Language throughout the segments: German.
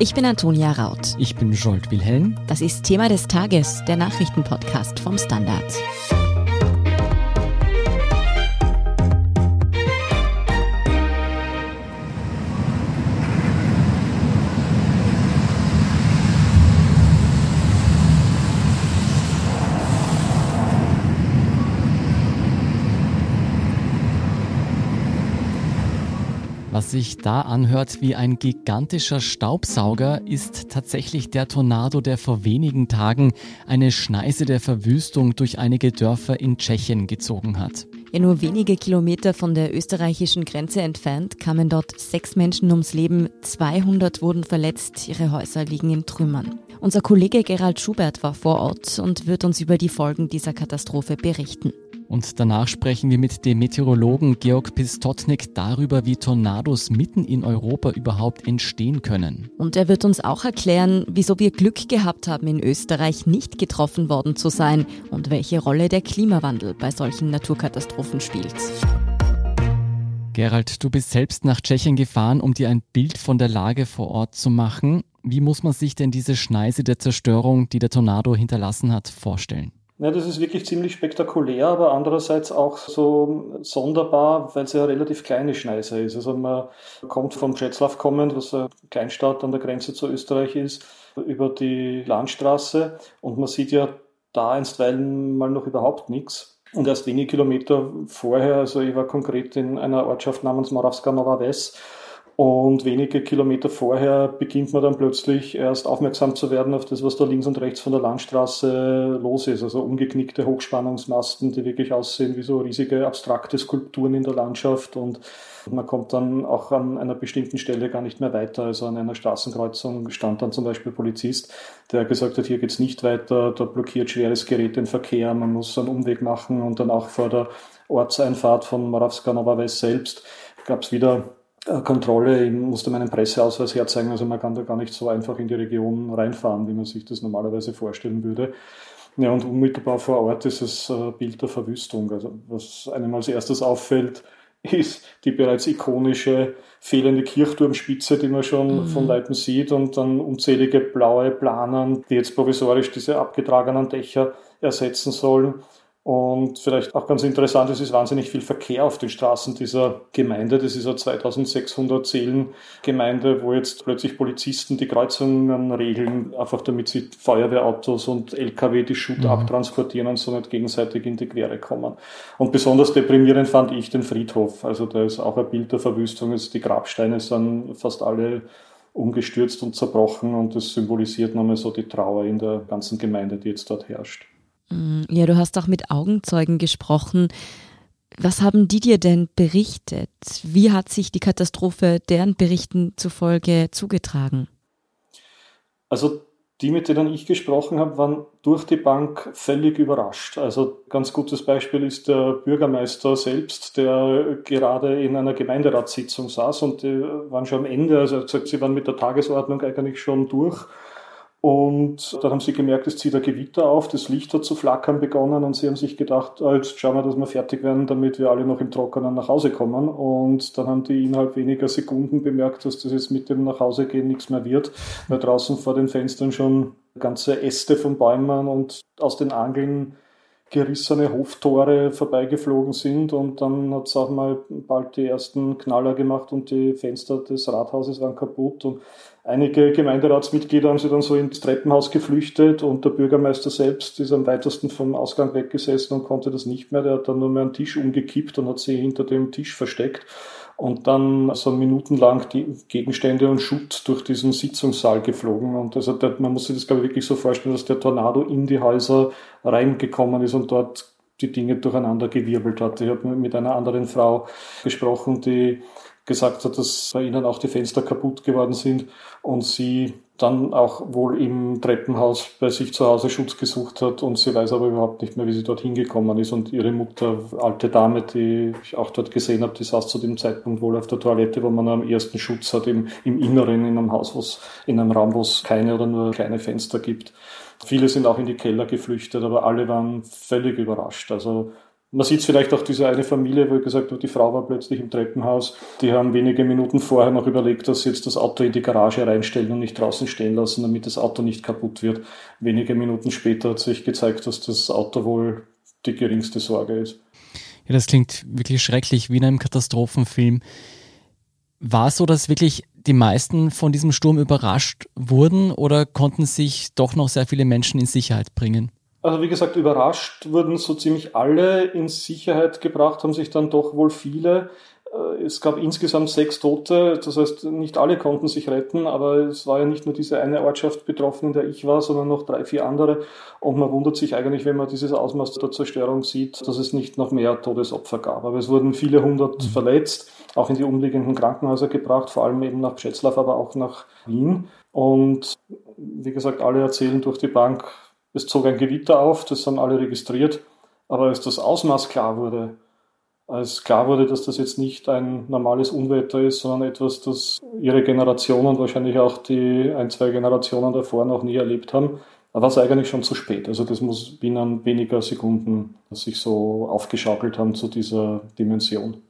Ich bin Antonia Raut. Ich bin Jolt Wilhelm. Das ist Thema des Tages, der Nachrichtenpodcast vom Standard. Was sich da anhört wie ein gigantischer Staubsauger, ist tatsächlich der Tornado, der vor wenigen Tagen eine Schneise der Verwüstung durch einige Dörfer in Tschechien gezogen hat. Ja, nur wenige Kilometer von der österreichischen Grenze entfernt kamen dort sechs Menschen ums Leben, 200 wurden verletzt, ihre Häuser liegen in Trümmern. Unser Kollege Gerald Schubert war vor Ort und wird uns über die Folgen dieser Katastrophe berichten. Und danach sprechen wir mit dem Meteorologen Georg Pistotnik darüber, wie Tornados mitten in Europa überhaupt entstehen können. Und er wird uns auch erklären, wieso wir Glück gehabt haben, in Österreich nicht getroffen worden zu sein und welche Rolle der Klimawandel bei solchen Naturkatastrophen spielt. Gerald, du bist selbst nach Tschechien gefahren, um dir ein Bild von der Lage vor Ort zu machen. Wie muss man sich denn diese Schneise der Zerstörung, die der Tornado hinterlassen hat, vorstellen? Ja, das ist wirklich ziemlich spektakulär, aber andererseits auch so sonderbar, weil es ja eine relativ kleine Schneise ist. Also man kommt vom Czeslaw kommend, was eine Kleinstadt an der Grenze zu Österreich ist, über die Landstraße und man sieht ja da einstweilen mal noch überhaupt nichts. Und erst wenige Kilometer vorher, also ich war konkret in einer Ortschaft namens Moravska Nova Ves, und wenige Kilometer vorher beginnt man dann plötzlich erst aufmerksam zu werden auf das, was da links und rechts von der Landstraße los ist. Also umgeknickte Hochspannungsmasten, die wirklich aussehen wie so riesige abstrakte Skulpturen in der Landschaft. Und man kommt dann auch an einer bestimmten Stelle gar nicht mehr weiter. Also an einer Straßenkreuzung stand dann zum Beispiel Polizist, der gesagt hat, hier geht's nicht weiter, da blockiert schweres Gerät den Verkehr, man muss einen Umweg machen. Und dann auch vor der Ortseinfahrt von Moravska Nova Ves selbst gab es wieder Kontrolle, ich musste meinen Presseausweis herzeigen, also man kann da gar nicht so einfach in die Region reinfahren, wie man sich das normalerweise vorstellen würde. Ja, und unmittelbar vor Ort ist es äh, Bild der Verwüstung. Also was einem als erstes auffällt, ist die bereits ikonische fehlende Kirchturmspitze, die man schon mhm. von Weitem sieht und dann unzählige blaue Planern, die jetzt provisorisch diese abgetragenen Dächer ersetzen sollen. Und vielleicht auch ganz interessant, es ist wahnsinnig viel Verkehr auf den Straßen dieser Gemeinde. Das ist eine 2600 Seelen-Gemeinde, wo jetzt plötzlich Polizisten die Kreuzungen regeln, einfach damit sie Feuerwehrautos und LKW die Schutt mhm. abtransportieren und so nicht gegenseitig in die Quere kommen. Und besonders deprimierend fand ich den Friedhof. Also da ist auch ein Bild der Verwüstung. Die Grabsteine sind fast alle umgestürzt und zerbrochen und das symbolisiert nochmal so die Trauer in der ganzen Gemeinde, die jetzt dort herrscht. Mm, ja, du hast auch mit Augenzeugen gesprochen. Was haben die dir denn berichtet? Wie hat sich die Katastrophe deren Berichten zufolge zugetragen? Also die, mit denen ich gesprochen habe, waren durch die Bank völlig überrascht. Also ganz gutes Beispiel ist der Bürgermeister selbst, der gerade in einer Gemeinderatssitzung saß und die waren schon am Ende, also sie waren mit der Tagesordnung eigentlich schon durch und dann haben sie gemerkt, es zieht ein Gewitter auf, das Licht hat zu flackern begonnen und sie haben sich gedacht, ah, jetzt schauen wir, dass wir fertig werden, damit wir alle noch im Trockenen nach Hause kommen. Und dann haben die innerhalb weniger Sekunden bemerkt, dass das jetzt mit dem Nachhausegehen nichts mehr wird, weil draußen vor den Fenstern schon ganze Äste von Bäumen und aus den Angeln gerissene Hoftore vorbeigeflogen sind und dann hat es auch mal bald die ersten Knaller gemacht und die Fenster des Rathauses waren kaputt und einige Gemeinderatsmitglieder haben sich dann so ins Treppenhaus geflüchtet und der Bürgermeister selbst ist am weitesten vom Ausgang weggesessen und konnte das nicht mehr. Der hat dann nur mehr einen Tisch umgekippt und hat sich hinter dem Tisch versteckt und dann so minutenlang die Gegenstände und Schutt durch diesen Sitzungssaal geflogen. Und also der, man muss sich das, glaube ich, wirklich so vorstellen, dass der Tornado in die Häuser reingekommen ist und dort die Dinge durcheinander gewirbelt hat. Ich habe mit einer anderen Frau gesprochen, die gesagt hat, dass bei ihnen auch die Fenster kaputt geworden sind und sie dann auch wohl im Treppenhaus bei sich zu Hause Schutz gesucht hat und sie weiß aber überhaupt nicht mehr, wie sie dort hingekommen ist. Und ihre Mutter, alte Dame, die ich auch dort gesehen habe, die saß zu dem Zeitpunkt wohl auf der Toilette, wo man am ersten Schutz hat, im, im Inneren, in einem Haus, wo's, in einem Raum, wo es keine oder nur kleine Fenster gibt. Viele sind auch in die Keller geflüchtet, aber alle waren völlig überrascht. Also Man sieht vielleicht auch diese eine Familie, wo gesagt wird, die Frau war plötzlich im Treppenhaus. Die haben wenige Minuten vorher noch überlegt, dass sie jetzt das Auto in die Garage reinstellen und nicht draußen stehen lassen, damit das Auto nicht kaputt wird. Wenige Minuten später hat sich gezeigt, dass das Auto wohl die geringste Sorge ist. Ja, das klingt wirklich schrecklich, wie in einem Katastrophenfilm. War es so, dass wirklich die meisten von diesem Sturm überrascht wurden oder konnten sich doch noch sehr viele Menschen in Sicherheit bringen? Also wie gesagt, überrascht wurden so ziemlich alle in Sicherheit gebracht, haben sich dann doch wohl viele. Äh, es gab insgesamt sechs Tote, das heißt, nicht alle konnten sich retten, aber es war ja nicht nur diese eine Ortschaft betroffen, in der ich war, sondern noch drei, vier andere. Und man wundert sich eigentlich, wenn man dieses Ausmaß der Zerstörung sieht, dass es nicht noch mehr Todesopfer gab. Aber es wurden viele hundert mhm. verletzt, auch in die umliegenden Krankenhäuser gebracht, vor allem eben nach Pschetzlaw, aber auch nach Wien. Und wie gesagt, alle erzählen durch die Bank, es zog ein Gewitter auf, das haben alle registriert. Aber als das Ausmaß klar wurde, als klar wurde, dass das jetzt nicht ein normales Unwetter ist, sondern etwas, das ihre Generation und wahrscheinlich auch die ein, zwei Generationen davor noch nie erlebt haben, war es eigentlich schon zu spät. Also das muss binnen weniger Sekunden sich so aufgeschaukelt haben zu dieser Dimension.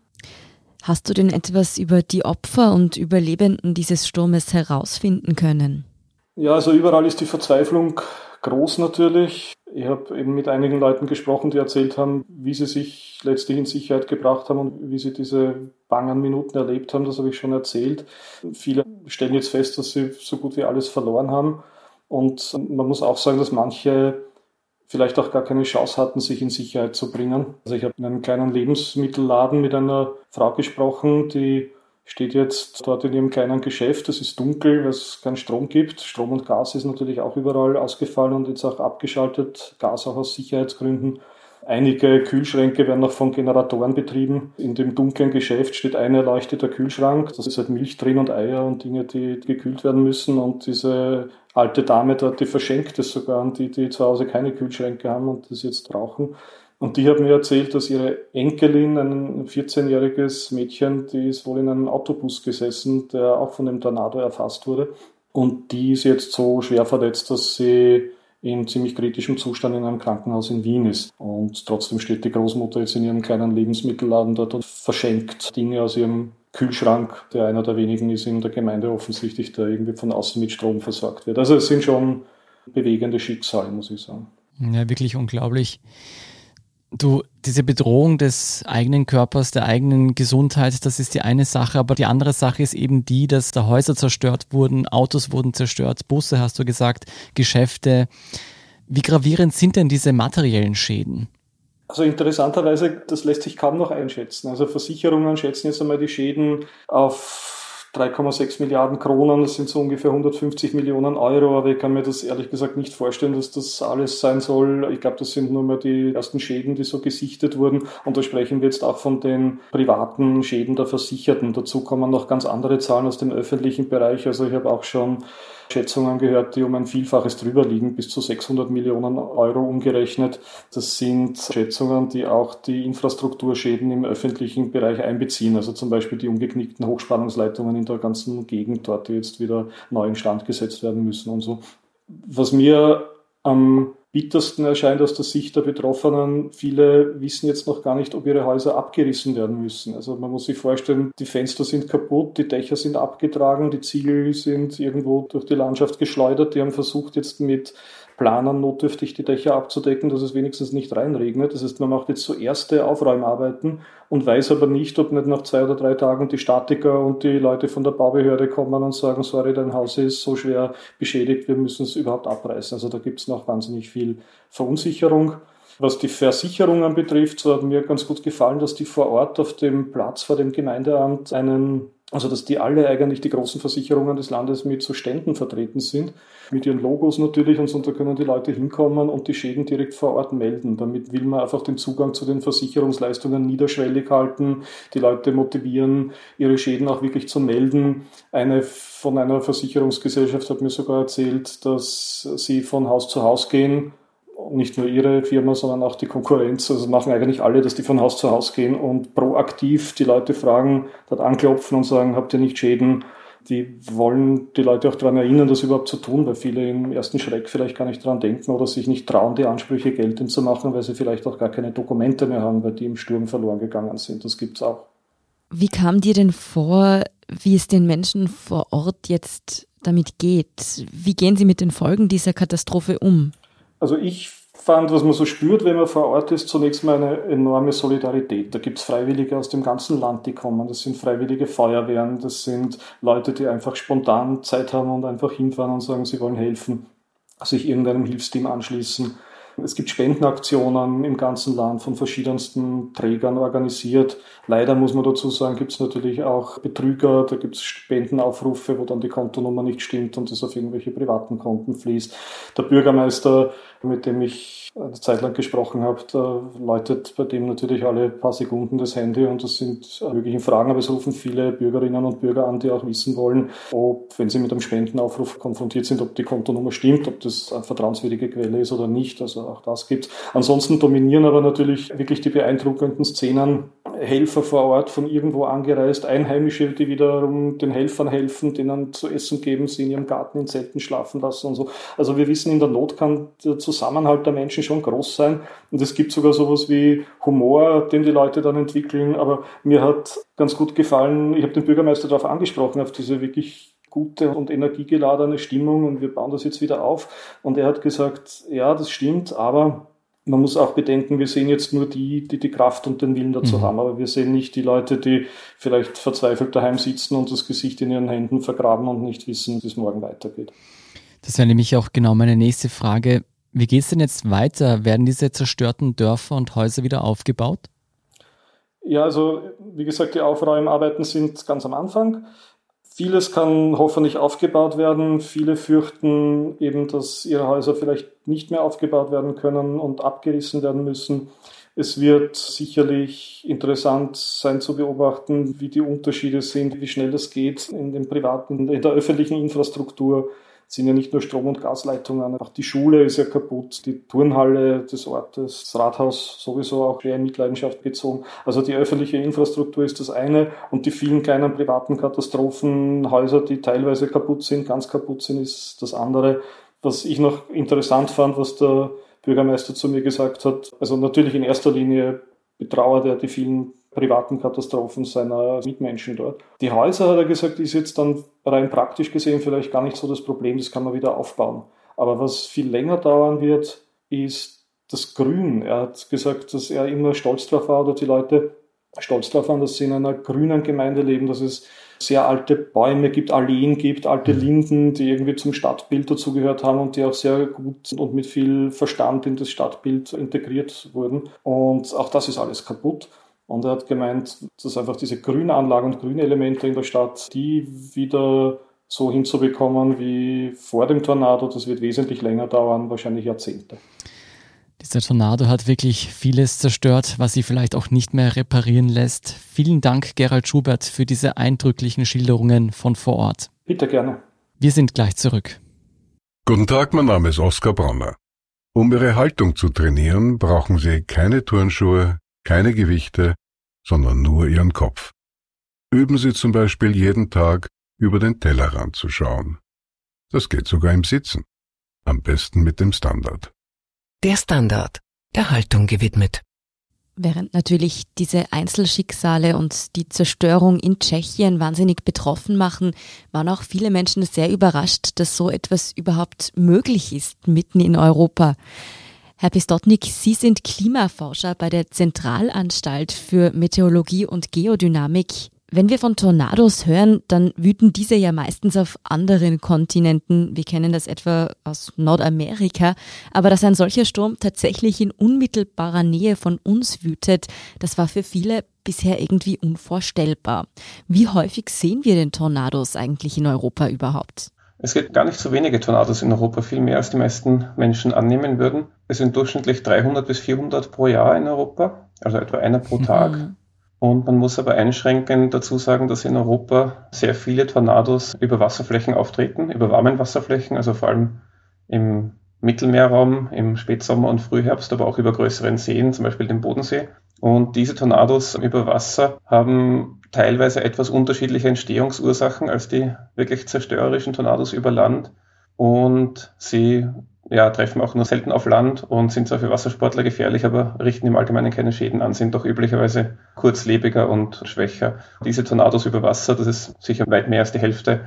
Hast du denn etwas über die Opfer und Überlebenden dieses Sturmes herausfinden können? Ja, also überall ist die Verzweiflung groß natürlich. Ich habe eben mit einigen Leuten gesprochen, die erzählt haben, wie sie sich letztlich in Sicherheit gebracht haben und wie sie diese bangen Minuten erlebt haben. Das habe ich schon erzählt. Viele stellen jetzt fest, dass sie so gut wie alles verloren haben. Und man muss auch sagen, dass manche vielleicht auch gar keine Chance hatten, sich in Sicherheit zu bringen. Also ich habe in einem kleinen Lebensmittelladen mit einer Frau gesprochen, die steht jetzt dort in ihrem kleinen Geschäft. Es ist dunkel, weil es keinen Strom gibt. Strom und Gas ist natürlich auch überall ausgefallen und jetzt auch abgeschaltet. Gas auch aus Sicherheitsgründen. Einige Kühlschränke werden noch von Generatoren betrieben. In dem dunklen Geschäft steht ein erleuchteter Kühlschrank. Da ist halt Milch drin und Eier und Dinge, die gekühlt werden müssen. Und diese alte Dame dort, die verschenkt es sogar an die, die zu Hause keine Kühlschränke haben und das jetzt brauchen. Und die hat mir erzählt, dass ihre Enkelin, ein 14-jähriges Mädchen, die ist wohl in einem Autobus gesessen, der auch von dem Tornado erfasst wurde. Und die ist jetzt so schwer verletzt, dass sie in ziemlich kritischem Zustand in einem Krankenhaus in Wien ist. Und trotzdem steht die Großmutter jetzt in ihrem kleinen Lebensmittelladen dort und verschenkt Dinge aus ihrem Kühlschrank, der einer der wenigen ist in der Gemeinde offensichtlich, der irgendwie von außen mit Strom versorgt wird. Also es sind schon bewegende Schicksale, muss ich sagen. Ja, wirklich unglaublich. Du, diese Bedrohung des eigenen Körpers, der eigenen Gesundheit, das ist die eine Sache, aber die andere Sache ist eben die, dass da Häuser zerstört wurden, Autos wurden zerstört, Busse, hast du gesagt, Geschäfte. Wie gravierend sind denn diese materiellen Schäden? Also interessanterweise, das lässt sich kaum noch einschätzen. Also Versicherungen schätzen jetzt einmal die Schäden auf 3,6 Milliarden Kronen, das sind so ungefähr 150 Millionen Euro, aber ich kann mir das ehrlich gesagt nicht vorstellen, dass das alles sein soll. Ich glaube, das sind nur mal die ersten Schäden, die so gesichtet wurden und da sprechen wir jetzt auch von den privaten Schäden der Versicherten. Dazu kommen noch ganz andere Zahlen aus dem öffentlichen Bereich. Also ich habe auch schon Schätzungen gehört, die um ein Vielfaches drüber liegen, bis zu 600 Millionen Euro umgerechnet. Das sind Schätzungen, die auch die Infrastrukturschäden im öffentlichen Bereich einbeziehen, also zum Beispiel die umgeknickten Hochspannungsleitungen in der ganzen Gegend dort, die jetzt wieder neu instand gesetzt werden müssen und so. Was mir am bittersten erscheint aus der Sicht der Betroffenen. Viele wissen jetzt noch gar nicht, ob ihre Häuser abgerissen werden müssen. Also man muss sich vorstellen, die Fenster sind kaputt, die Dächer sind abgetragen, die Ziegel sind irgendwo durch die Landschaft geschleudert. Die haben versucht jetzt mit Planern notdürftig die Dächer abzudecken, dass es wenigstens nicht reinregnet. Das heißt, man macht jetzt so erste Aufräumarbeiten und weiß aber nicht, ob nicht nach zwei oder drei Tagen die Statiker und die Leute von der Baubehörde kommen und sagen, sorry, dein Haus ist so schwer beschädigt, wir müssen es überhaupt abreißen. Also da gibt es noch wahnsinnig viel Verunsicherung. Was die Versicherungen betrifft, so hat mir ganz gut gefallen, dass die vor Ort auf dem Platz vor dem Gemeindeamt einen also, dass die alle eigentlich die großen Versicherungen des Landes mit so Ständen vertreten sind, mit ihren Logos natürlich und so, da können die Leute hinkommen und die Schäden direkt vor Ort melden. Damit will man einfach den Zugang zu den Versicherungsleistungen niederschwellig halten, die Leute motivieren, ihre Schäden auch wirklich zu melden. Eine von einer Versicherungsgesellschaft hat mir sogar erzählt, dass sie von Haus zu Haus gehen nicht nur ihre Firma, sondern auch die Konkurrenz. Also machen eigentlich alle, dass die von Haus zu Haus gehen und proaktiv die Leute fragen, dort anklopfen und sagen, habt ihr nicht Schäden? die wollen die Leute auch daran erinnern, das überhaupt zu tun, weil viele im ersten Schreck vielleicht gar nicht daran denken oder sich nicht trauen, die Ansprüche geltend zu machen, weil sie vielleicht auch gar keine Dokumente mehr haben, weil die im Sturm verloren gegangen sind. Das gibt es auch. Wie kam dir denn vor, wie es den Menschen vor Ort jetzt damit geht? Wie gehen sie mit den Folgen dieser Katastrophe um? Also ich fand, was man so spürt, wenn man vor Ort ist, zunächst mal eine enorme Solidarität. Da gibt es Freiwillige aus dem ganzen Land, die kommen. Das sind freiwillige Feuerwehren, das sind Leute, die einfach spontan Zeit haben und einfach hinfahren und sagen, sie wollen helfen, sich irgendeinem Hilfsteam anschließen. Es gibt Spendenaktionen im ganzen Land von verschiedensten Trägern organisiert. Leider muss man dazu sagen, gibt es natürlich auch Betrüger, da gibt es Spendenaufrufe, wo dann die Kontonummer nicht stimmt und das auf irgendwelche privaten Konten fließt. Der Bürgermeister, mit dem ich eine Zeit lang gesprochen habe, da läutet bei dem natürlich alle paar Sekunden das Handy und das sind mögliche Fragen, aber es rufen viele Bürgerinnen und Bürger an, die auch wissen wollen, ob, wenn sie mit einem Spendenaufruf konfrontiert sind, ob die Kontonummer stimmt, ob das eine vertrauenswürdige Quelle ist oder nicht. Also auch das gibt Ansonsten dominieren aber natürlich wirklich die beeindruckenden Szenen. Helfer vor Ort von irgendwo angereist, Einheimische, die wiederum den Helfern helfen, denen zu essen geben, sie in ihrem Garten in Zelten schlafen lassen und so. Also wir wissen, in der Not kann der Zusammenhalt der Menschen schon groß sein. Und es gibt sogar sowas wie Humor, den die Leute dann entwickeln. Aber mir hat ganz gut gefallen, ich habe den Bürgermeister darauf angesprochen, auf diese wirklich gute und energiegeladene Stimmung und wir bauen das jetzt wieder auf. Und er hat gesagt, ja, das stimmt, aber man muss auch bedenken, wir sehen jetzt nur die, die die Kraft und den Willen dazu mhm. haben, aber wir sehen nicht die Leute, die vielleicht verzweifelt daheim sitzen und das Gesicht in ihren Händen vergraben und nicht wissen, wie es morgen weitergeht. Das wäre nämlich auch genau meine nächste Frage. Wie geht es denn jetzt weiter? Werden diese zerstörten Dörfer und Häuser wieder aufgebaut? Ja, also wie gesagt, die Aufräumarbeiten sind ganz am Anfang. Vieles kann hoffentlich aufgebaut werden. Viele fürchten eben, dass ihre Häuser vielleicht nicht mehr aufgebaut werden können und abgerissen werden müssen. Es wird sicherlich interessant sein zu beobachten, wie die Unterschiede sind, wie schnell das geht in den privaten, in der öffentlichen Infrastruktur sind ja nicht nur Strom- und Gasleitungen, auch die Schule ist ja kaputt, die Turnhalle des Ortes, das Rathaus sowieso auch schwer in Mitleidenschaft gezogen. Also die öffentliche Infrastruktur ist das eine und die vielen kleinen privaten Katastrophenhäuser, die teilweise kaputt sind, ganz kaputt sind, ist das andere. Was ich noch interessant fand, was der Bürgermeister zu mir gesagt hat, also natürlich in erster Linie betrauert er die vielen privaten Katastrophen seiner Mitmenschen dort. Die Häuser, hat er gesagt, ist jetzt dann rein praktisch gesehen vielleicht gar nicht so das Problem, das kann man wieder aufbauen. Aber was viel länger dauern wird, ist das Grün. Er hat gesagt, dass er immer stolz darauf war, oder die Leute stolz darauf waren, dass sie in einer grünen Gemeinde leben, dass es sehr alte Bäume gibt, Alleen gibt, alte. Linden, die irgendwie zum Stadtbild dazugehört haben und die auch sehr gut und mit viel Verstand in das Stadtbild integriert wurden. Und auch das ist alles kaputt. Und er hat gemeint, dass einfach diese Grünanlagen und Grünelemente in der Stadt, die wieder so hinzubekommen wie vor dem Tornado, das wird wesentlich länger dauern, wahrscheinlich Jahrzehnte. Dieser Tornado hat wirklich vieles zerstört, was sie vielleicht auch nicht mehr reparieren lässt. Vielen Dank, Gerald Schubert, für diese eindrücklichen Schilderungen von vor Ort. Bitte gerne. Wir sind gleich zurück. Guten Tag, mein Name ist Oskar Bronner. Um Ihre Haltung zu trainieren, brauchen Sie keine Turnschuhe, keine Gewichte, sondern nur Ihren Kopf. Üben Sie zum Beispiel jeden Tag über den Tellerrand zu schauen. Das geht sogar im Sitzen. Am besten mit dem Standard. Der Standard, der Haltung gewidmet. Während natürlich diese Einzelschicksale und die Zerstörung in Tschechien wahnsinnig betroffen machen, waren auch viele Menschen sehr überrascht, dass so etwas überhaupt möglich ist mitten in Europa. Herr Pistotnik, Sie sind Klimaforscher bei der Zentralanstalt für Meteorologie und Geodynamik. Wenn wir von Tornados hören, dann wüten diese ja meistens auf anderen Kontinenten. Wir kennen das etwa aus Nordamerika. Aber dass ein solcher Sturm tatsächlich in unmittelbarer Nähe von uns wütet, das war für viele bisher irgendwie unvorstellbar. Wie häufig sehen wir den Tornados eigentlich in Europa überhaupt? Es gibt gar nicht so wenige Tornados in Europa, viel mehr als die meisten Menschen annehmen würden. Es sind durchschnittlich 300 bis 400 pro Jahr in Europa, also etwa einer pro Tag. Mhm. Und man muss aber einschränkend dazu sagen, dass in Europa sehr viele Tornados über Wasserflächen auftreten, über warmen Wasserflächen, also vor allem im Mittelmeerraum, im Spätsommer und Frühherbst, aber auch über größeren Seen, zum Beispiel den Bodensee. Und diese Tornados über Wasser haben teilweise etwas unterschiedliche Entstehungsursachen als die wirklich zerstörerischen Tornados über Land. Und sie ja, treffen auch nur selten auf Land und sind zwar für Wassersportler gefährlich, aber richten im Allgemeinen keine Schäden an, sind doch üblicherweise kurzlebiger und schwächer. Diese Tornados über Wasser, das ist sicher weit mehr als die Hälfte,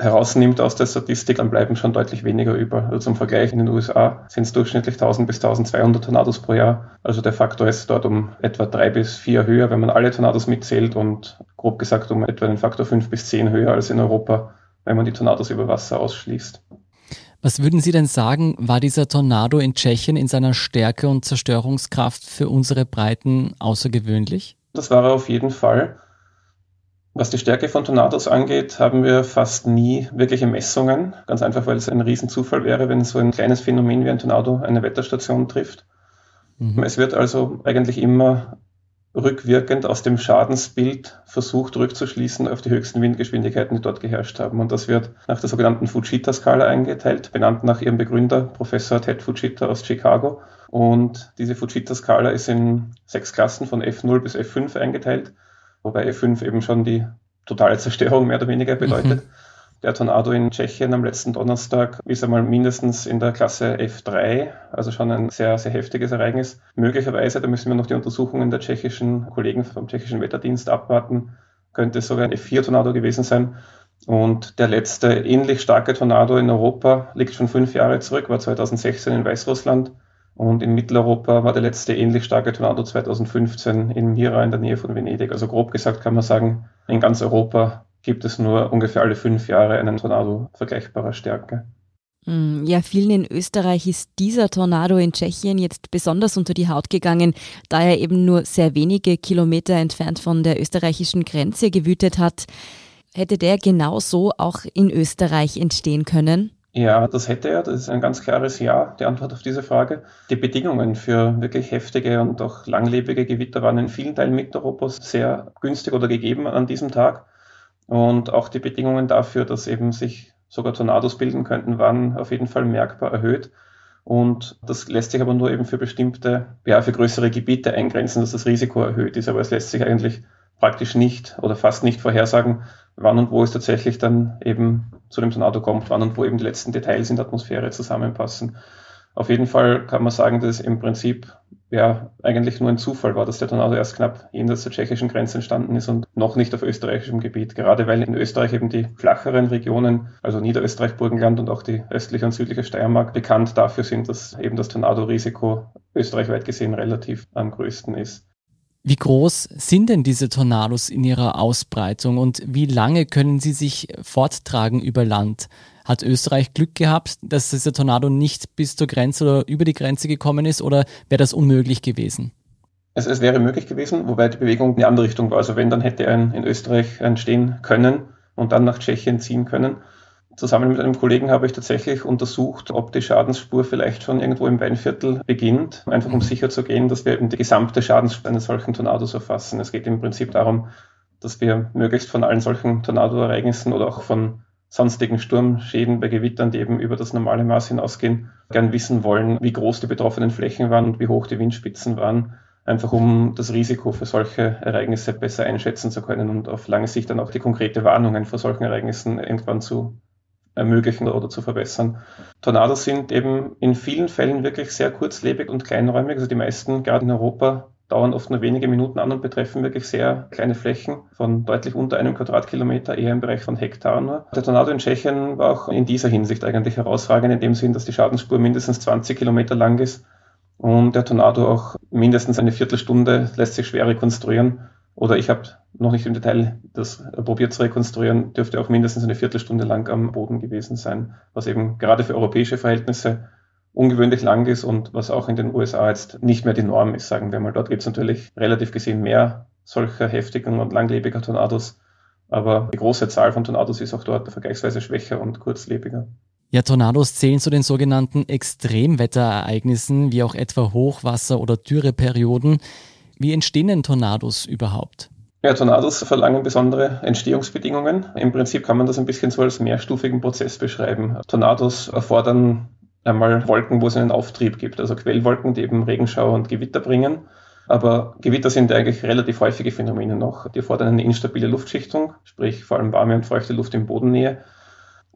herausnimmt aus der Statistik, dann bleiben schon deutlich weniger über. Also zum Vergleich in den USA sind es durchschnittlich 1000 bis 1200 Tornados pro Jahr. Also der Faktor ist dort um etwa drei bis vier höher, wenn man alle Tornados mitzählt und grob gesagt um etwa den Faktor fünf bis zehn höher als in Europa, wenn man die Tornados über Wasser ausschließt. Was würden Sie denn sagen, war dieser Tornado in Tschechien in seiner Stärke und Zerstörungskraft für unsere Breiten außergewöhnlich? Das war er auf jeden Fall. Was die Stärke von Tornados angeht, haben wir fast nie wirkliche Messungen. Ganz einfach, weil es ein Riesenzufall wäre, wenn so ein kleines Phänomen wie ein Tornado eine Wetterstation trifft. Mhm. Es wird also eigentlich immer rückwirkend aus dem Schadensbild versucht rückzuschließen auf die höchsten Windgeschwindigkeiten, die dort geherrscht haben. Und das wird nach der sogenannten Fujita-Skala eingeteilt, benannt nach ihrem Begründer, Professor Ted Fujita aus Chicago. Und diese Fujita-Skala ist in sechs Klassen von F0 bis F5 eingeteilt, wobei F5 eben schon die totale Zerstörung mehr oder weniger bedeutet. Mhm. Der Tornado in Tschechien am letzten Donnerstag ist einmal mindestens in der Klasse F3, also schon ein sehr, sehr heftiges Ereignis. Möglicherweise, da müssen wir noch die Untersuchungen der tschechischen Kollegen vom tschechischen Wetterdienst abwarten, könnte es sogar ein F4-Tornado gewesen sein. Und der letzte ähnlich starke Tornado in Europa liegt schon fünf Jahre zurück, war 2016 in Weißrussland. Und in Mitteleuropa war der letzte ähnlich starke Tornado 2015 in Mira in der Nähe von Venedig. Also grob gesagt kann man sagen, in ganz Europa gibt es nur ungefähr alle fünf Jahre einen Tornado vergleichbarer Stärke. Hm, ja, vielen in Österreich ist dieser Tornado in Tschechien jetzt besonders unter die Haut gegangen, da er eben nur sehr wenige Kilometer entfernt von der österreichischen Grenze gewütet hat. Hätte der genauso auch in Österreich entstehen können? Ja, das hätte er. Das ist ein ganz klares Ja, die Antwort auf diese Frage. Die Bedingungen für wirklich heftige und auch langlebige Gewitter waren in vielen Teilen Mitteleuropas sehr günstig oder gegeben an diesem Tag. Und auch die Bedingungen dafür, dass eben sich sogar Tornados bilden könnten, waren auf jeden Fall merkbar erhöht. Und das lässt sich aber nur eben für bestimmte, ja, für größere Gebiete eingrenzen, dass das Risiko erhöht ist. Aber es lässt sich eigentlich praktisch nicht oder fast nicht vorhersagen, wann und wo es tatsächlich dann eben zu dem Tornado kommt, wann und wo eben die letzten Details in der Atmosphäre zusammenpassen. Auf jeden Fall kann man sagen, dass im Prinzip ja eigentlich nur ein Zufall war, dass der Tornado erst knapp jenseits der tschechischen Grenze entstanden ist und noch nicht auf österreichischem Gebiet. Gerade weil in Österreich eben die flacheren Regionen, also Niederösterreich, Burgenland und auch die östliche und südliche Steiermark bekannt dafür sind, dass eben das Tornado-Risiko österreichweit gesehen relativ am größten ist. Wie groß sind denn diese Tornados in ihrer Ausbreitung und wie lange können sie sich forttragen über Land? Hat Österreich Glück gehabt, dass dieser Tornado nicht bis zur Grenze oder über die Grenze gekommen ist oder wäre das unmöglich gewesen? Es, es wäre möglich gewesen, wobei die Bewegung in die andere Richtung war. Also wenn, dann hätte er in Österreich entstehen können und dann nach Tschechien ziehen können. Zusammen mit einem Kollegen habe ich tatsächlich untersucht, ob die Schadensspur vielleicht schon irgendwo im Weinviertel beginnt, einfach um mhm. sicher zu gehen, dass wir eben die gesamte Schadensspur eines solchen Tornados erfassen. Es geht im Prinzip darum, dass wir möglichst von allen solchen Tornadoereignissen oder auch von sonstigen Sturmschäden bei Gewittern, die eben über das normale Maß hinausgehen, gern wissen wollen, wie groß die betroffenen Flächen waren und wie hoch die Windspitzen waren, einfach um das Risiko für solche Ereignisse besser einschätzen zu können und auf lange Sicht dann auch die konkrete Warnungen vor solchen Ereignissen irgendwann zu ermöglichen oder zu verbessern. Tornados sind eben in vielen Fällen wirklich sehr kurzlebig und kleinräumig. Also die meisten, gerade in Europa, dauern oft nur wenige Minuten an und betreffen wirklich sehr kleine Flächen von deutlich unter einem Quadratkilometer, eher im Bereich von Hektaren nur. Der Tornado in Tschechien war auch in dieser Hinsicht eigentlich herausragend, in dem Sinn, dass die Schadensspur mindestens 20 Kilometer lang ist und der Tornado auch mindestens eine Viertelstunde lässt sich schwer rekonstruieren. Oder ich habe noch nicht im Detail das probiert zu rekonstruieren, dürfte auch mindestens eine Viertelstunde lang am Boden gewesen sein, was eben gerade für europäische Verhältnisse ungewöhnlich lang ist und was auch in den USA jetzt nicht mehr die Norm ist, sagen wir mal. Dort gibt es natürlich relativ gesehen mehr solcher heftigen und langlebiger Tornados, aber die große Zahl von Tornados ist auch dort vergleichsweise schwächer und kurzlebiger. Ja, Tornados zählen zu den sogenannten Extremwetterereignissen, wie auch etwa Hochwasser- oder Dürreperioden. Wie entstehen denn Tornados überhaupt? Ja, Tornados verlangen besondere Entstehungsbedingungen. Im Prinzip kann man das ein bisschen so als mehrstufigen Prozess beschreiben. Tornados erfordern einmal Wolken, wo es einen Auftrieb gibt, also Quellwolken, die eben Regenschauer und Gewitter bringen. Aber Gewitter sind eigentlich relativ häufige Phänomene noch. Die fordern eine instabile Luftschichtung, sprich vor allem warme und feuchte Luft in Bodennähe,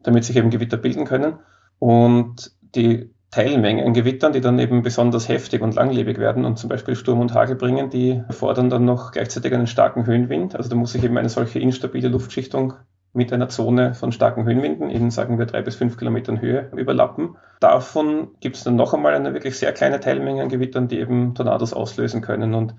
damit sich eben Gewitter bilden können. Und die Teilmenge an Gewittern, die dann eben besonders heftig und langlebig werden und zum Beispiel Sturm und Hagel bringen, die fordern dann noch gleichzeitig einen starken Höhenwind. Also da muss sich eben eine solche instabile Luftschichtung mit einer Zone von starken Höhenwinden in, sagen wir, drei bis fünf Kilometern Höhe überlappen. Davon gibt es dann noch einmal eine wirklich sehr kleine Teilmenge an Gewittern, die eben Tornados auslösen können. Und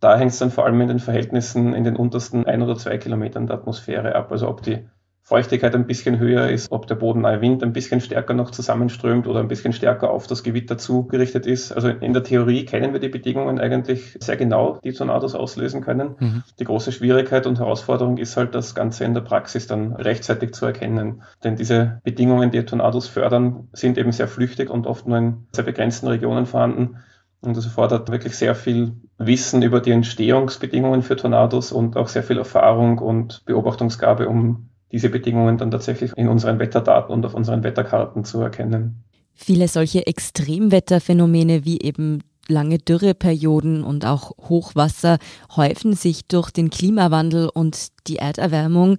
da hängt es dann vor allem in den Verhältnissen in den untersten ein oder zwei Kilometern der Atmosphäre ab. Also ob die Feuchtigkeit ein bisschen höher ist, ob der bodennahe Wind ein bisschen stärker noch zusammenströmt oder ein bisschen stärker auf das Gewitter zugerichtet ist. Also in der Theorie kennen wir die Bedingungen eigentlich sehr genau, die Tornados auslösen können. Mhm. Die große Schwierigkeit und Herausforderung ist halt, das Ganze in der Praxis dann rechtzeitig zu erkennen. Denn diese Bedingungen, die Tornados fördern, sind eben sehr flüchtig und oft nur in sehr begrenzten Regionen vorhanden. Und das erfordert wirklich sehr viel Wissen über die Entstehungsbedingungen für Tornados und auch sehr viel Erfahrung und Beobachtungsgabe, um diese Bedingungen dann tatsächlich in unseren Wetterdaten und auf unseren Wetterkarten zu erkennen. Viele solche Extremwetterphänomene wie eben lange Dürreperioden und auch Hochwasser häufen sich durch den Klimawandel und die Erderwärmung.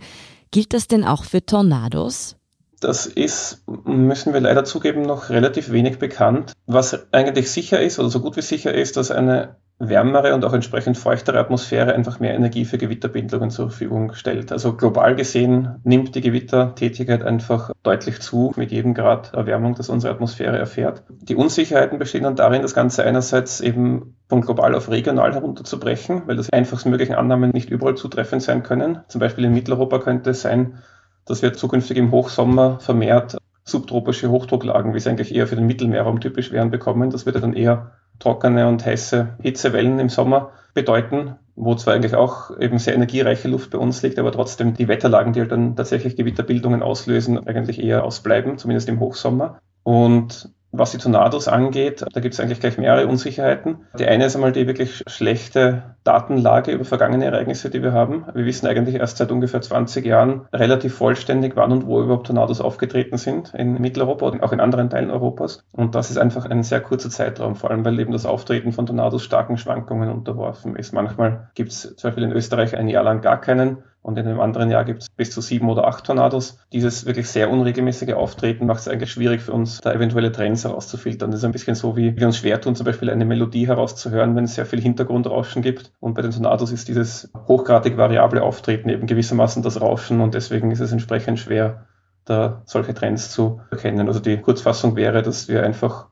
Gilt das denn auch für Tornados? Das ist, müssen wir leider zugeben, noch relativ wenig bekannt. Was eigentlich sicher ist oder so gut wie sicher ist, dass eine wärmere und auch entsprechend feuchtere Atmosphäre einfach mehr Energie für Gewitterbildungen zur Verfügung stellt. Also global gesehen nimmt die Gewittertätigkeit einfach deutlich zu mit jedem Grad Erwärmung, das unsere Atmosphäre erfährt. Die Unsicherheiten bestehen dann darin, das Ganze einerseits eben von global auf regional herunterzubrechen, weil das einfachstmöglichen Annahmen nicht überall zutreffend sein können. Zum Beispiel in Mitteleuropa könnte es sein, dass wir zukünftig im Hochsommer vermehrt subtropische Hochdrucklagen, wie es eigentlich eher für den Mittelmeerraum typisch wären, bekommen. Das würde dann eher trockene und heiße Hitzewellen im Sommer bedeuten, wo zwar eigentlich auch eben sehr energiereiche Luft bei uns liegt, aber trotzdem die Wetterlagen, die halt dann tatsächlich Gewitterbildungen auslösen, eigentlich eher ausbleiben, zumindest im Hochsommer. Und was die Tornados angeht, da gibt es eigentlich gleich mehrere Unsicherheiten. Die eine ist einmal die wirklich schlechte Datenlage über vergangene Ereignisse, die wir haben. Wir wissen eigentlich erst seit ungefähr 20 Jahren relativ vollständig, wann und wo überhaupt Tornados aufgetreten sind in Mitteleuropa und auch in anderen Teilen Europas. Und das ist einfach ein sehr kurzer Zeitraum, vor allem weil eben das Auftreten von Tornados starken Schwankungen unterworfen ist. Manchmal gibt es zum Beispiel in Österreich ein Jahr lang gar keinen und in einem anderen Jahr gibt es bis zu sieben oder acht Tornados. Dieses wirklich sehr unregelmäßige Auftreten macht es eigentlich schwierig für uns, da eventuelle Trends herauszufiltern. Das ist ein bisschen so, wie wir uns schwer tun, zum Beispiel eine Melodie herauszuhören, wenn es sehr viel Hintergrundrauschen gibt. Und bei den Tornados ist dieses hochgradig variable Auftreten eben gewissermaßen das Rauschen und deswegen ist es entsprechend schwer, da solche Trends zu erkennen. Also die Kurzfassung wäre, dass wir einfach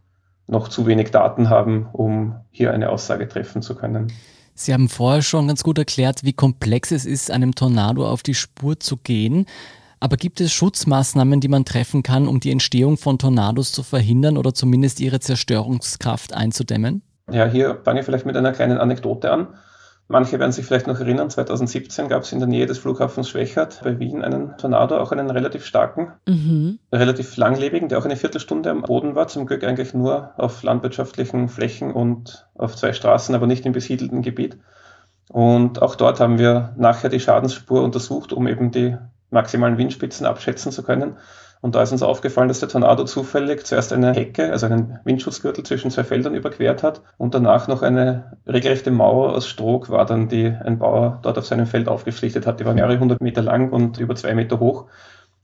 noch zu wenig Daten haben, um hier eine Aussage treffen zu können. Sie haben vorher schon ganz gut erklärt, wie komplex es ist, einem Tornado auf die Spur zu gehen. Aber gibt es Schutzmaßnahmen, die man treffen kann, um die Entstehung von Tornados zu verhindern oder zumindest ihre Zerstörungskraft einzudämmen? Ja, hier fange ich vielleicht mit einer kleinen Anekdote an. Manche werden sich vielleicht noch erinnern, 2017 gab es in der Nähe des Flughafens Schwächert bei Wien einen Tornado, auch einen relativ starken, mhm. relativ langlebigen, der auch eine Viertelstunde am Boden war, zum Glück eigentlich nur auf landwirtschaftlichen Flächen und auf zwei Straßen, aber nicht im besiedelten Gebiet. Und auch dort haben wir nachher die Schadensspur untersucht, um eben die maximalen Windspitzen abschätzen zu können. Und da ist uns aufgefallen, dass der Tornado zufällig zuerst eine Hecke, also einen Windschutzgürtel zwischen zwei Feldern überquert hat und danach noch eine regelrechte Mauer aus Stroh war dann, die ein Bauer dort auf seinem Feld aufgeschlichtet hat. Die war mehrere hundert Meter lang und über zwei Meter hoch.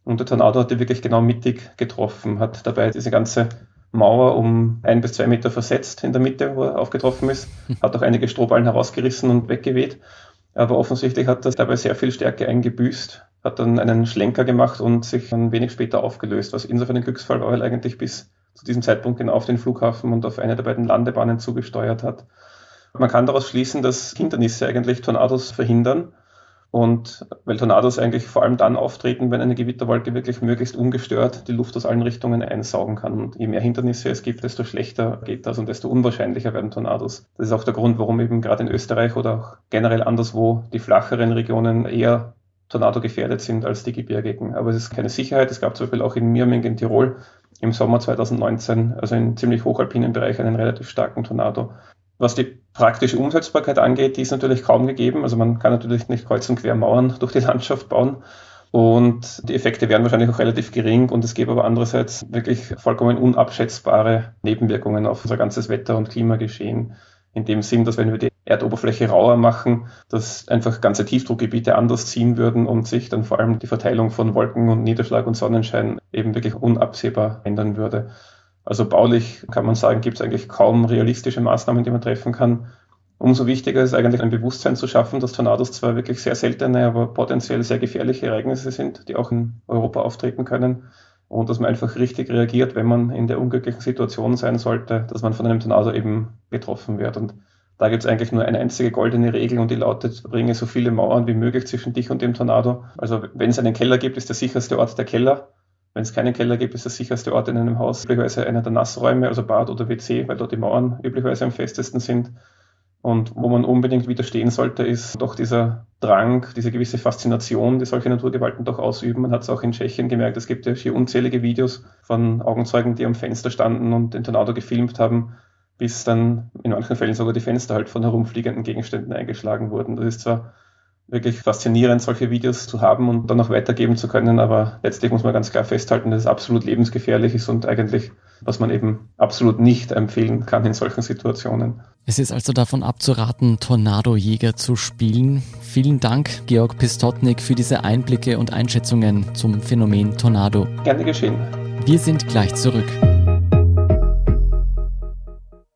Und der Tornado hat die wirklich genau mittig getroffen, hat dabei diese ganze Mauer um ein bis zwei Meter versetzt in der Mitte, wo er aufgetroffen ist, hat auch einige Strohballen herausgerissen und weggeweht. Aber offensichtlich hat das dabei sehr viel Stärke eingebüßt hat dann einen Schlenker gemacht und sich dann wenig später aufgelöst, was insofern ein Glücksfall war, weil eigentlich bis zu diesem Zeitpunkt genau auf den Flughafen und auf eine der beiden Landebahnen zugesteuert hat. Man kann daraus schließen, dass Hindernisse eigentlich Tornados verhindern. Und weil Tornados eigentlich vor allem dann auftreten, wenn eine Gewitterwolke wirklich möglichst ungestört die Luft aus allen Richtungen einsaugen kann. Und je mehr Hindernisse es gibt, desto schlechter geht das und desto unwahrscheinlicher werden Tornados. Das ist auch der Grund, warum eben gerade in Österreich oder auch generell anderswo die flacheren Regionen eher Tornado gefährdet sind als die gebirgigen. Aber es ist keine Sicherheit. Es gab zum Beispiel auch in Mirming in Tirol im Sommer 2019, also in ziemlich hochalpinen Bereich, einen relativ starken Tornado. Was die praktische Umsetzbarkeit angeht, die ist natürlich kaum gegeben. Also man kann natürlich nicht kreuz und quer Mauern durch die Landschaft bauen. Und die Effekte wären wahrscheinlich auch relativ gering und es gäbe aber andererseits wirklich vollkommen unabschätzbare Nebenwirkungen auf unser ganzes Wetter- und Klimageschehen. In dem Sinn, dass wenn wir die Erdoberfläche rauer machen, dass einfach ganze Tiefdruckgebiete anders ziehen würden und sich dann vor allem die Verteilung von Wolken und Niederschlag und Sonnenschein eben wirklich unabsehbar ändern würde. Also baulich kann man sagen, gibt es eigentlich kaum realistische Maßnahmen, die man treffen kann. Umso wichtiger ist eigentlich ein Bewusstsein zu schaffen, dass Tornados zwar wirklich sehr seltene, aber potenziell sehr gefährliche Ereignisse sind, die auch in Europa auftreten können und dass man einfach richtig reagiert, wenn man in der unglücklichen Situation sein sollte, dass man von einem Tornado eben betroffen wird. Und da gibt es eigentlich nur eine einzige goldene Regel und die lautet, bringe so viele Mauern wie möglich zwischen dich und dem Tornado. Also wenn es einen Keller gibt, ist der sicherste Ort der Keller. Wenn es keinen Keller gibt, ist der sicherste Ort in einem Haus üblicherweise einer der Nassräume, also Bad oder WC, weil dort die Mauern üblicherweise am festesten sind. Und wo man unbedingt widerstehen sollte, ist doch dieser Drang, diese gewisse Faszination, die solche Naturgewalten doch ausüben. Man hat es auch in Tschechien gemerkt, es gibt ja hier unzählige Videos von Augenzeugen, die am Fenster standen und den Tornado gefilmt haben bis dann in manchen Fällen sogar die Fenster halt von herumfliegenden Gegenständen eingeschlagen wurden. Das ist zwar wirklich faszinierend, solche Videos zu haben und dann noch weitergeben zu können, aber letztlich muss man ganz klar festhalten, dass es absolut lebensgefährlich ist und eigentlich, was man eben absolut nicht empfehlen kann in solchen Situationen. Es ist also davon abzuraten, Tornadojäger zu spielen. Vielen Dank, Georg Pistotnik, für diese Einblicke und Einschätzungen zum Phänomen Tornado. Gerne geschehen. Wir sind gleich zurück.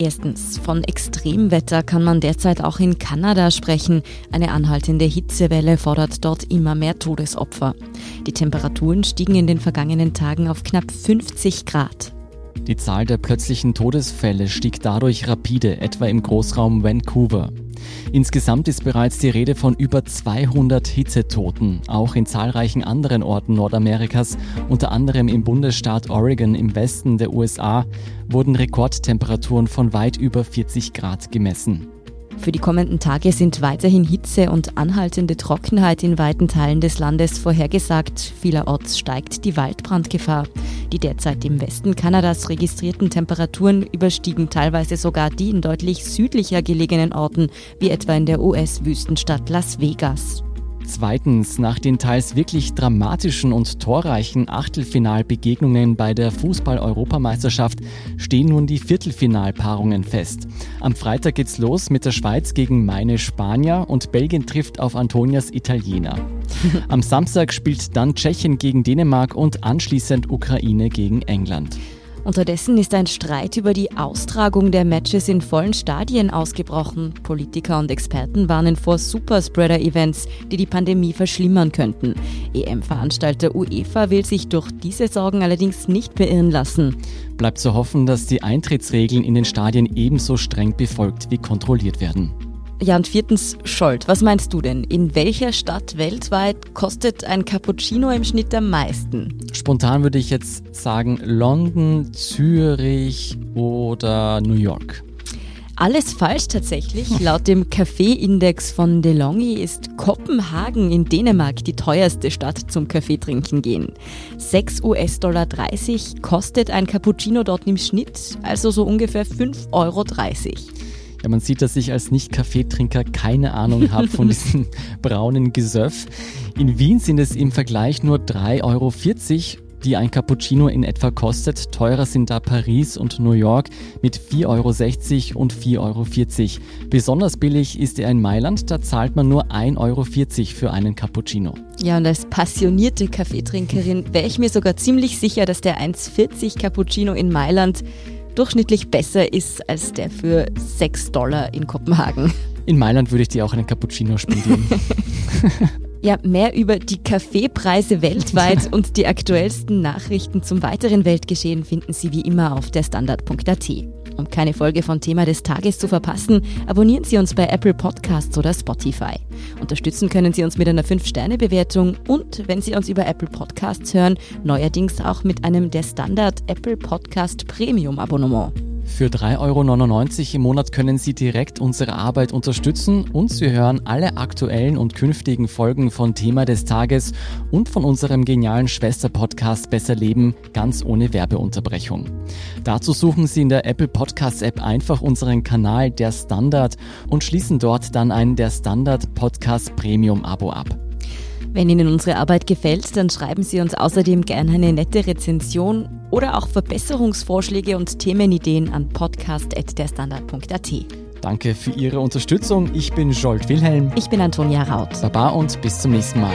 Erstens, von Extremwetter kann man derzeit auch in Kanada sprechen. Eine anhaltende Hitzewelle fordert dort immer mehr Todesopfer. Die Temperaturen stiegen in den vergangenen Tagen auf knapp 50 Grad. Die Zahl der plötzlichen Todesfälle stieg dadurch rapide, etwa im Großraum Vancouver. Insgesamt ist bereits die Rede von über 200 Hitzetoten, auch in zahlreichen anderen Orten Nordamerikas, unter anderem im Bundesstaat Oregon im Westen der USA, wurden Rekordtemperaturen von weit über 40 Grad gemessen. Für die kommenden Tage sind weiterhin Hitze und anhaltende Trockenheit in weiten Teilen des Landes vorhergesagt. Vielerorts steigt die Waldbrandgefahr. Die derzeit im Westen Kanadas registrierten Temperaturen überstiegen teilweise sogar die in deutlich südlicher gelegenen Orten, wie etwa in der US-Wüstenstadt Las Vegas. Zweitens, nach den teils wirklich dramatischen und torreichen Achtelfinalbegegnungen bei der Fußball-Europameisterschaft stehen nun die Viertelfinalpaarungen fest. Am Freitag geht's los mit der Schweiz gegen meine Spanier und Belgien trifft auf Antonias Italiener. Am Samstag spielt dann Tschechien gegen Dänemark und anschließend Ukraine gegen England. Unterdessen ist ein Streit über die Austragung der Matches in vollen Stadien ausgebrochen. Politiker und Experten warnen vor Superspreader-Events, die die Pandemie verschlimmern könnten. EM-Veranstalter UEFA will sich durch diese Sorgen allerdings nicht beirren lassen. Bleibt zu hoffen, dass die Eintrittsregeln in den Stadien ebenso streng befolgt wie kontrolliert werden. Ja, und viertens, Scholt, was meinst du denn? In welcher Stadt weltweit kostet ein Cappuccino im Schnitt am meisten? Spontan würde ich jetzt sagen London, Zürich oder New York. Alles falsch tatsächlich. Laut dem Kaffee-Index von DeLonghi ist Kopenhagen in Dänemark die teuerste Stadt zum Kaffeetrinken gehen. 6 US-Dollar 30 kostet ein Cappuccino dort im Schnitt, also so ungefähr 5,30 Euro. Ja, man sieht, dass ich als Nicht-Kaffeetrinker keine Ahnung habe von diesem braunen Gesöff. In Wien sind es im Vergleich nur 3,40 Euro die ein Cappuccino in etwa kostet. Teurer sind da Paris und New York mit 4,60 Euro und 4,40 Euro. Besonders billig ist er in Mailand, da zahlt man nur 1,40 Euro für einen Cappuccino. Ja, und als passionierte Kaffeetrinkerin wäre ich mir sogar ziemlich sicher, dass der 1,40 Cappuccino in Mailand durchschnittlich besser ist als der für 6 Dollar in Kopenhagen. In Mailand würde ich dir auch einen Cappuccino spendieren. Ja, mehr über die Kaffeepreise weltweit und die aktuellsten Nachrichten zum weiteren Weltgeschehen finden Sie wie immer auf der Standard.at. Um keine Folge von Thema des Tages zu verpassen, abonnieren Sie uns bei Apple Podcasts oder Spotify. Unterstützen können Sie uns mit einer 5-Sterne-Bewertung und, wenn Sie uns über Apple Podcasts hören, neuerdings auch mit einem der Standard Apple Podcast Premium Abonnement. Für 3,99 Euro im Monat können Sie direkt unsere Arbeit unterstützen und Sie hören alle aktuellen und künftigen Folgen von Thema des Tages und von unserem genialen Schwester-Podcast Besser Leben ganz ohne Werbeunterbrechung. Dazu suchen Sie in der Apple Podcast App einfach unseren Kanal Der Standard und schließen dort dann ein Der Standard Podcast Premium Abo ab. Wenn Ihnen unsere Arbeit gefällt, dann schreiben Sie uns außerdem gerne eine nette Rezension oder auch Verbesserungsvorschläge und Themenideen an podcast.derstandard.at. Danke für Ihre Unterstützung. Ich bin Jolt Wilhelm. Ich bin Antonia Raut. Baba und bis zum nächsten Mal.